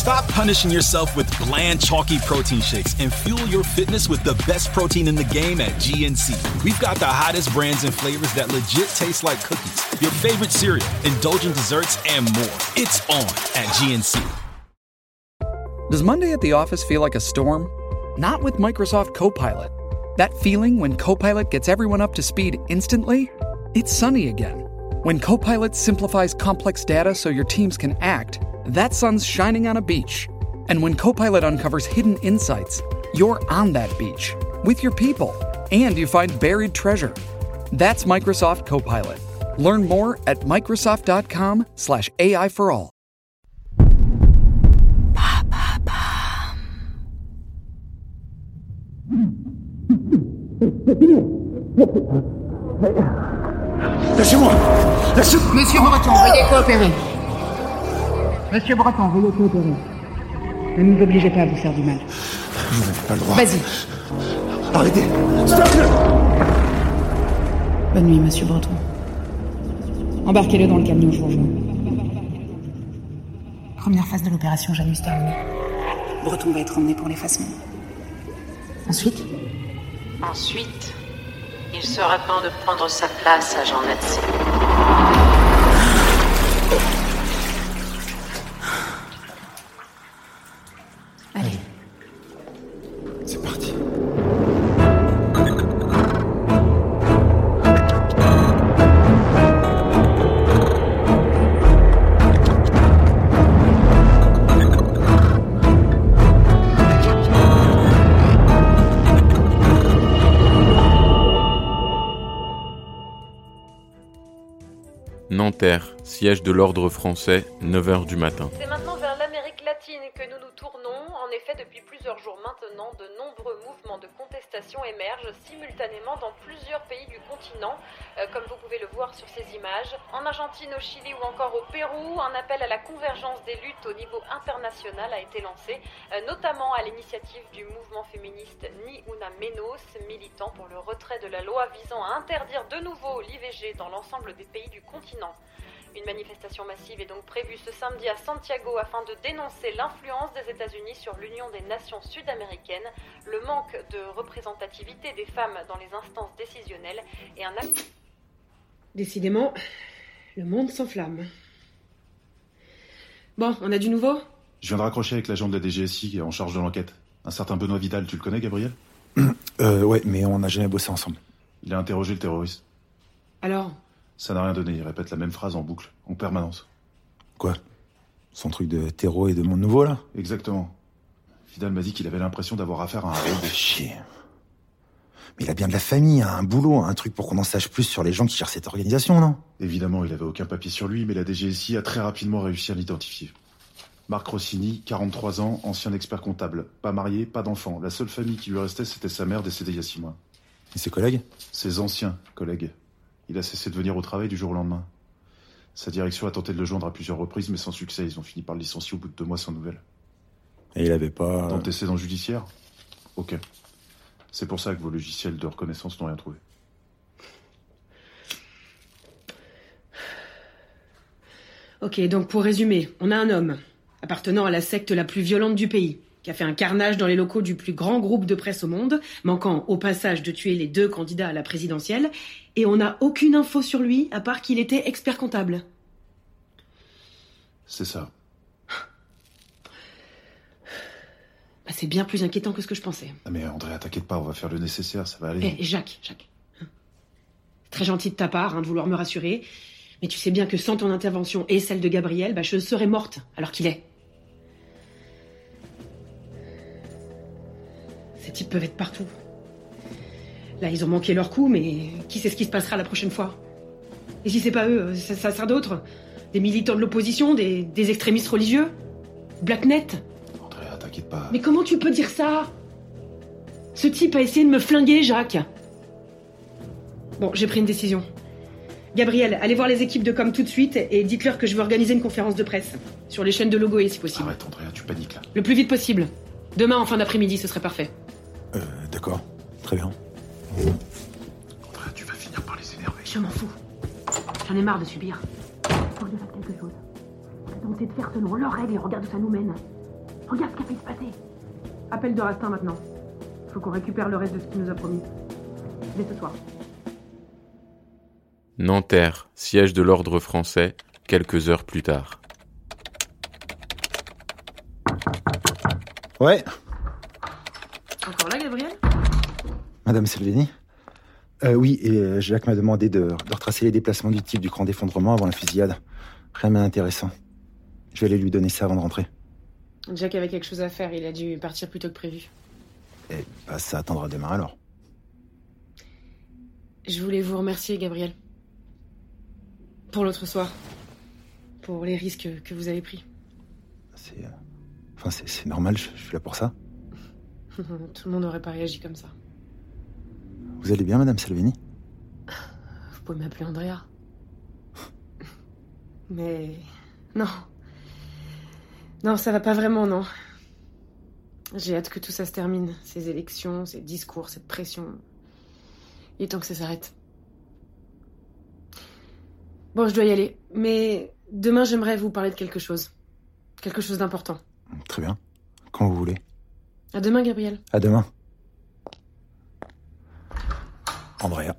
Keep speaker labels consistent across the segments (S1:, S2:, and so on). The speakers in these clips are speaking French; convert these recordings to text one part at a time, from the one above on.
S1: Stop punishing yourself with bland, chalky protein shakes and fuel your fitness with the best protein in the game at GNC. We've got the hottest brands and flavors that legit taste like cookies, your favorite cereal, indulgent desserts, and more. It's on at GNC.
S2: Does Monday at the office feel like a storm? Not with Microsoft Copilot. That feeling when Copilot gets everyone up to speed instantly? It's sunny again. When Copilot simplifies complex data so your teams can act, that sun's shining on a beach. And when Copilot uncovers hidden insights, you're on that beach with your people and you find buried treasure. That's Microsoft Copilot. Learn more at Microsoft.com/slash AI for all.
S3: Lâchez-moi Lâchez-moi
S4: Monsieur Breton, veuillez coopérer. Monsieur Breton, veuillez coopérer. Ne nous obligez pas à vous faire du mal.
S3: Vous n'avez pas le droit.
S4: Vas-y.
S3: Arrêtez Stop
S4: Bonne nuit, monsieur Breton. Embarquez-le dans le camion, je vous rejoins. Première phase de l'opération Janus terminée. Breton va être emmené pour l'effacement. Ensuite?
S5: Ensuite, il sera temps de prendre sa place à Jean.
S6: Nanterre, siège de l'ordre français, 9h du matin.
S7: Que nous nous tournons. En effet, depuis plusieurs jours maintenant, de nombreux mouvements de contestation émergent simultanément dans plusieurs pays du continent, euh, comme vous pouvez le voir sur ces images. En Argentine, au Chili ou encore au Pérou, un appel à la convergence des luttes au niveau international a été lancé, euh, notamment à l'initiative du mouvement féministe Ni Una Menos, militant pour le retrait de la loi visant à interdire de nouveau l'IVG dans l'ensemble des pays du continent. Une manifestation massive est donc prévue ce samedi à Santiago afin de dénoncer l'influence des États-Unis sur l'Union des nations sud-américaines, le manque de représentativité des femmes dans les instances décisionnelles et un acte.
S8: Décidément, le monde s'enflamme. Bon, on a du nouveau?
S9: Je viens de raccrocher avec l'agent de la DGSI qui est en charge de l'enquête. Un certain Benoît Vidal, tu le connais, Gabriel?
S3: Euh, ouais, mais on n'a jamais bossé ensemble.
S9: Il a interrogé le terroriste.
S8: Alors
S9: Ça n'a rien donné, il répète la même phrase en boucle, en permanence.
S3: Quoi? Son truc de terreau et de monde nouveau, là?
S9: Exactement. Vidal m'a dit qu'il avait l'impression d'avoir affaire à un
S3: Oh,
S9: robot.
S3: chier. Mais il a bien de la famille, un boulot, un truc pour qu'on en sache plus sur les gens qui gèrent cette organisation, non?
S9: Évidemment, il avait aucun papier sur lui, mais la DGSI a très rapidement réussi à l'identifier. Marc Rossini, 43 ans, ancien expert comptable. Pas marié, pas d'enfant. La seule famille qui lui restait, c'était sa mère décédée il y a six mois.
S3: Et ses collègues?
S9: Ses anciens collègues. Il a cessé de venir au travail du jour au lendemain. Sa direction a tenté de le joindre à plusieurs reprises, mais sans succès. Ils ont fini par le licencier au bout de deux mois sans nouvelles.
S3: Et il avait pas...
S9: D'antécédents judiciaires? Ok. C'est pour ça que vos logiciels de reconnaissance n'ont rien trouvé.
S8: Ok, donc pour résumer, on a un homme, appartenant à la secte la plus violente du pays, qui a fait un carnage dans les locaux du plus grand groupe de presse au monde, manquant au passage de tuer les deux candidats à la présidentielle, et on n'a aucune info sur lui, à part qu'il était expert comptable.
S9: C'est ça.
S8: Bah, c'est bien plus inquiétant que ce que je pensais.
S9: Ah mais André, t'inquiète pas, on va faire le nécessaire, ça va aller.
S8: Eh, Jacques, Jacques. hein. Très gentil de ta part hein, de vouloir me rassurer, mais tu sais bien que sans ton intervention et celle de Gabriel, bah, je serais morte alors qu'il est. Ces types peuvent être partout. Là, ils ont manqué leur coup, mais qui sait ce qui se passera la prochaine fois? Et si c'est pas eux, ça, ça sera d'autres Des militants de l'opposition, des, des extrémistes religieux? Blacknet
S9: André, t'inquiète pas.
S8: Mais comment tu peux dire ça? Ce type a essayé de me flinguer, Jacques. Bon, j'ai pris une décision. Gabriel, allez voir les équipes de com tout de suite et dites-leur que je veux organiser une conférence de presse. Sur les chaînes de Logoé, si possible.
S9: Arrête, Andrea, tu paniques là.
S8: Le plus vite possible. Demain, en fin d'après-midi, ce serait parfait.
S3: Euh, d'accord. Très bien.
S9: Andrea, tu vas finir par les énerver.
S8: Je m'en fous. J'en ai marre de subir. Faut que je fasse quelque chose. Tenter de faire selon leurs règles et regarde où ça nous mène.
S4: Regarde ce qui a pu se passer.
S8: Appel de Rastin maintenant. Faut qu'on récupère le reste de ce qu'il nous a promis. Dès ce soir.
S6: Nanterre, siège de l'ordre français, quelques heures plus tard.
S3: Ouais,
S8: Encore là, Gabriel?
S3: Madame Salvini? Euh, Oui, et euh, Jacques m'a demandé de, de retracer les déplacements du type du grand effondrement avant la fusillade. Rien d'intéressant. Je vais aller lui donner ça avant de rentrer.
S8: Jack avait quelque chose à faire, il a dû partir plus tôt que prévu.
S3: Et bah, ça attendra demain alors.
S8: Je voulais vous remercier, Gabriel. Pour l'autre soir. Pour les risques que vous avez pris.
S3: C'est. euh, Enfin, c'est c'est normal, je, je suis là pour ça.
S8: Tout le monde n'aurait pas réagi comme ça.
S3: Vous allez bien, Madame Salvini?
S8: Vous pouvez m'appeler Andrea. Mais. Non. Non, ça va pas vraiment, non. J'ai hâte que tout ça se termine. Ces élections, ces discours, cette pression. Il est temps que ça s'arrête. Bon, je dois y aller. Mais demain, j'aimerais vous parler de quelque chose. Quelque chose d'important.
S3: Très bien. Quand vous voulez.
S8: À demain, Gabriel.
S3: À demain. Andrea.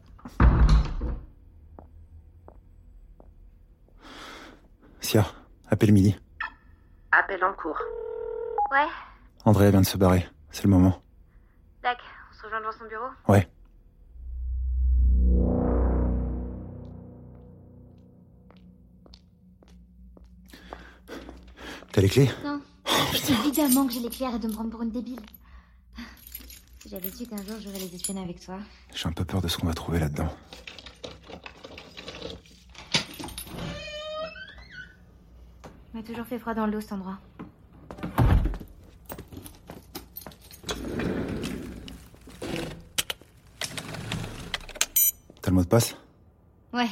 S3: Sia, appelle midi.
S5: Appel en cours.
S10: Ouais,
S3: Andrea vient de se barrer. C'est le moment.
S10: Dac, on se rejoint devant son bureau?
S3: Ouais. T'as les clés?
S10: Non. Évidemment que j'ai clés, arrête de me prendre pour une débile. J'avais su qu'un jour j'aurais les espionner avec toi.
S3: J'ai un peu peur de ce qu'on va trouver là-dedans.
S10: m'a toujours fait froid dans le dos cet endroit.
S3: T'as le mot de passe?
S10: Ouais,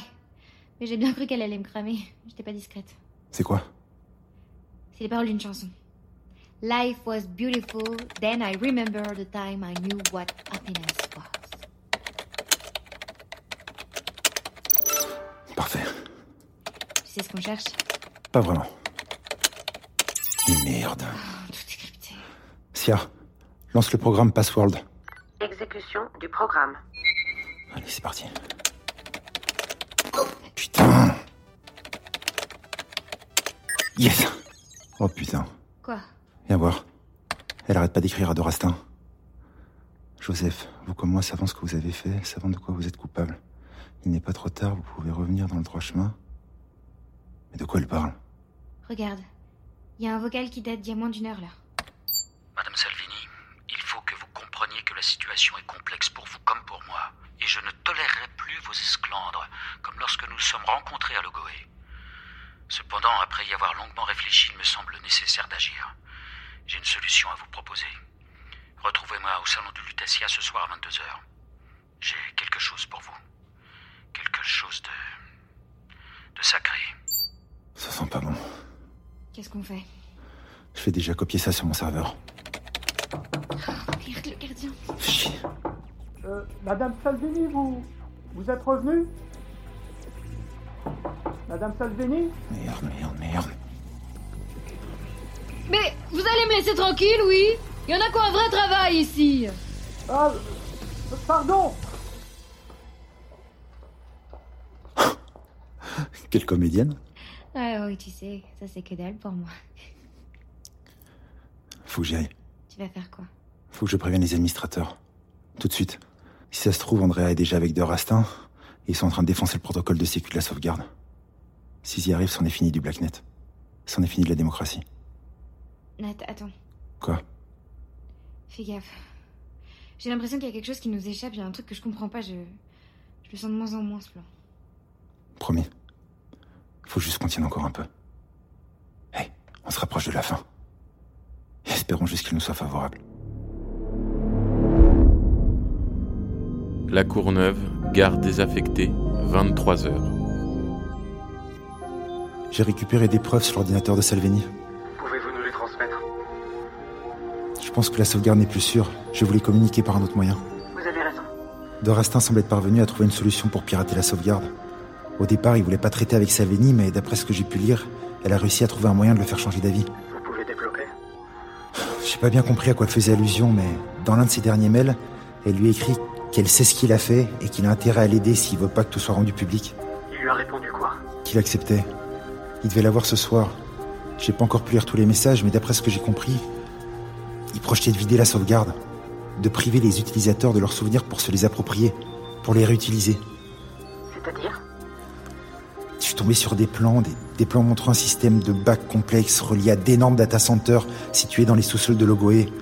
S10: mais j'ai bien cru qu'elle allait me cramer. J'étais pas discrète.
S3: C'est quoi?
S10: C'est les paroles d'une chanson. Life was beautiful, then I remember the time I knew what happiness was.
S3: Parfait.
S10: Tu sais ce qu'on cherche?
S3: Pas vraiment. Merde.
S10: Tout est crypté.
S3: Sia, lance le programme Password.
S5: Exécution du programme.
S3: Allez, c'est parti. Putain Yes Oh putain.
S10: Quoi?
S3: Viens voir. Elle arrête pas d'écrire à Dorastin. Joseph, vous comme moi savons ce que vous avez fait, savons de quoi vous êtes coupable. Il n'est pas trop tard, vous pouvez revenir dans le droit chemin. Mais de quoi elle parle?
S10: Regarde. Il y a un vocal qui date d'il y a moins d'une heure là.
S11: Madame Salvini, il faut que vous compreniez que la situation est complexe pour vous comme pour moi. Et je ne tolérerai plus vos esclandres, comme lorsque nous nous sommes rencontrés à Logoé. Cependant, après y avoir longuement réfléchi, il me semble nécessaire d'agir. J'ai une solution à vous proposer. Retrouvez-moi au salon du Lutetia ce soir à 22h. J'ai quelque chose pour vous. Quelque chose de. de sacré.
S3: Ça sent pas bon.
S10: Qu'est-ce qu'on fait?
S3: Je vais déjà copier ça sur mon serveur.
S10: Merde, le gardien.
S3: Chier.
S12: Euh, Madame Salvini, vous. Vous êtes revenue? Madame Salvini?
S3: Merde, merde, merde.
S13: Vous allez me laisser tranquille, oui Il y en a qui ont un vrai travail ici.
S12: Ah, pardon
S3: Quelle comédienne
S10: Ouais, oui, tu sais, ça c'est que dalle pour moi.
S3: Faut que j'y aille.
S10: Tu vas faire quoi?
S3: Faut que je prévienne les administrateurs. Tout de suite. Si ça se trouve, Andrea est déjà avec De Rastin ils sont en train de défoncer le protocole de sécu de la sauvegarde. S'ils y arrivent, c'en est fini du Blacknet. C'en est fini de la démocratie.
S10: Nat, attends.
S3: Quoi?
S10: Fais gaffe. J'ai l'impression qu'il y a quelque chose qui nous échappe, il y a un truc que je comprends pas, je. Je le sens de moins en moins ce plan.
S3: Promis. Faut juste qu'on tienne encore un peu. Hey, on se rapproche de la fin. Et espérons juste qu'il nous soit favorable.
S6: La Courneuve, gare désaffectée, 23 heures.
S3: J'ai récupéré des preuves sur l'ordinateur de Salvini. Je pense que la sauvegarde n'est plus sûre. Je voulais communiquer par un autre moyen.
S5: Vous avez raison.
S3: Dorastin semble être parvenu à trouver une solution pour pirater la sauvegarde. Au départ, il voulait pas traiter avec Salvini, mais d'après ce que j'ai pu lire, elle a réussi à trouver un moyen de le faire changer d'avis.
S12: Vous pouvez débloquer
S3: J'ai pas bien compris à quoi elle faisait allusion, mais dans l'un de ses derniers mails, elle lui écrit qu'elle sait ce qu'il a fait et qu'il a intérêt à l'aider s'il veut pas que tout soit rendu public.
S14: Il lui a répondu quoi?
S3: Qu'il acceptait. Il devait la voir ce soir. J'ai pas encore pu lire tous les messages, mais d'après ce que j'ai compris, il projetait de vider la sauvegarde, de priver les utilisateurs de leurs souvenirs pour se les approprier, pour les réutiliser.
S14: C'est-à-dire?
S3: Je suis tombé sur des plans, des, des plans montrant un système de bacs complexes reliés à d'énormes data centers situés dans les sous-sols de Logoé.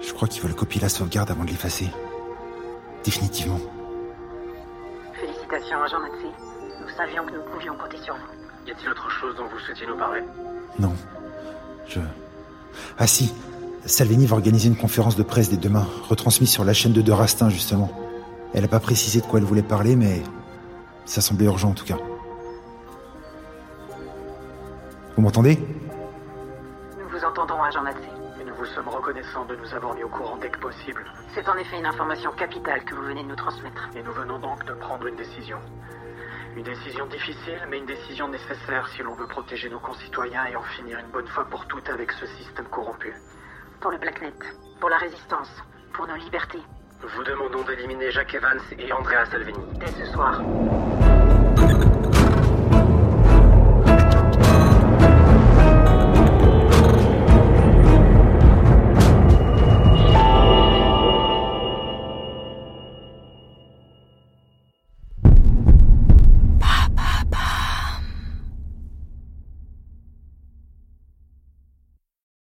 S3: Je crois qu'ils veulent copier la sauvegarde avant de l'effacer. Définitivement.
S14: Félicitations, agent Nazi. Nous savions que nous pouvions compter sur vous. Y a-t-il autre chose dont vous souhaitiez nous parler?
S3: Non. Je... Ah si, Salvini va organiser une conférence de presse dès demain, retransmise sur la chaîne de De Rastin, justement. Elle n'a pas précisé de quoi elle voulait parler, mais ça semblait urgent en tout cas. Vous m'entendez?
S14: Nous vous entendons, agent Nazi. Et nous vous sommes reconnaissants de nous avoir mis au courant dès que possible. C'est en effet une information capitale que vous venez de nous transmettre. Et nous venons donc de prendre une décision. Une décision difficile, mais une décision nécessaire si l'on veut protéger nos concitoyens et en finir une bonne fois pour toutes avec ce système corrompu. Pour le Blacknet, pour la résistance, pour nos libertés. Vous demandons d'éliminer Jacques Evans et Andrea Salvini. Dès ce soir.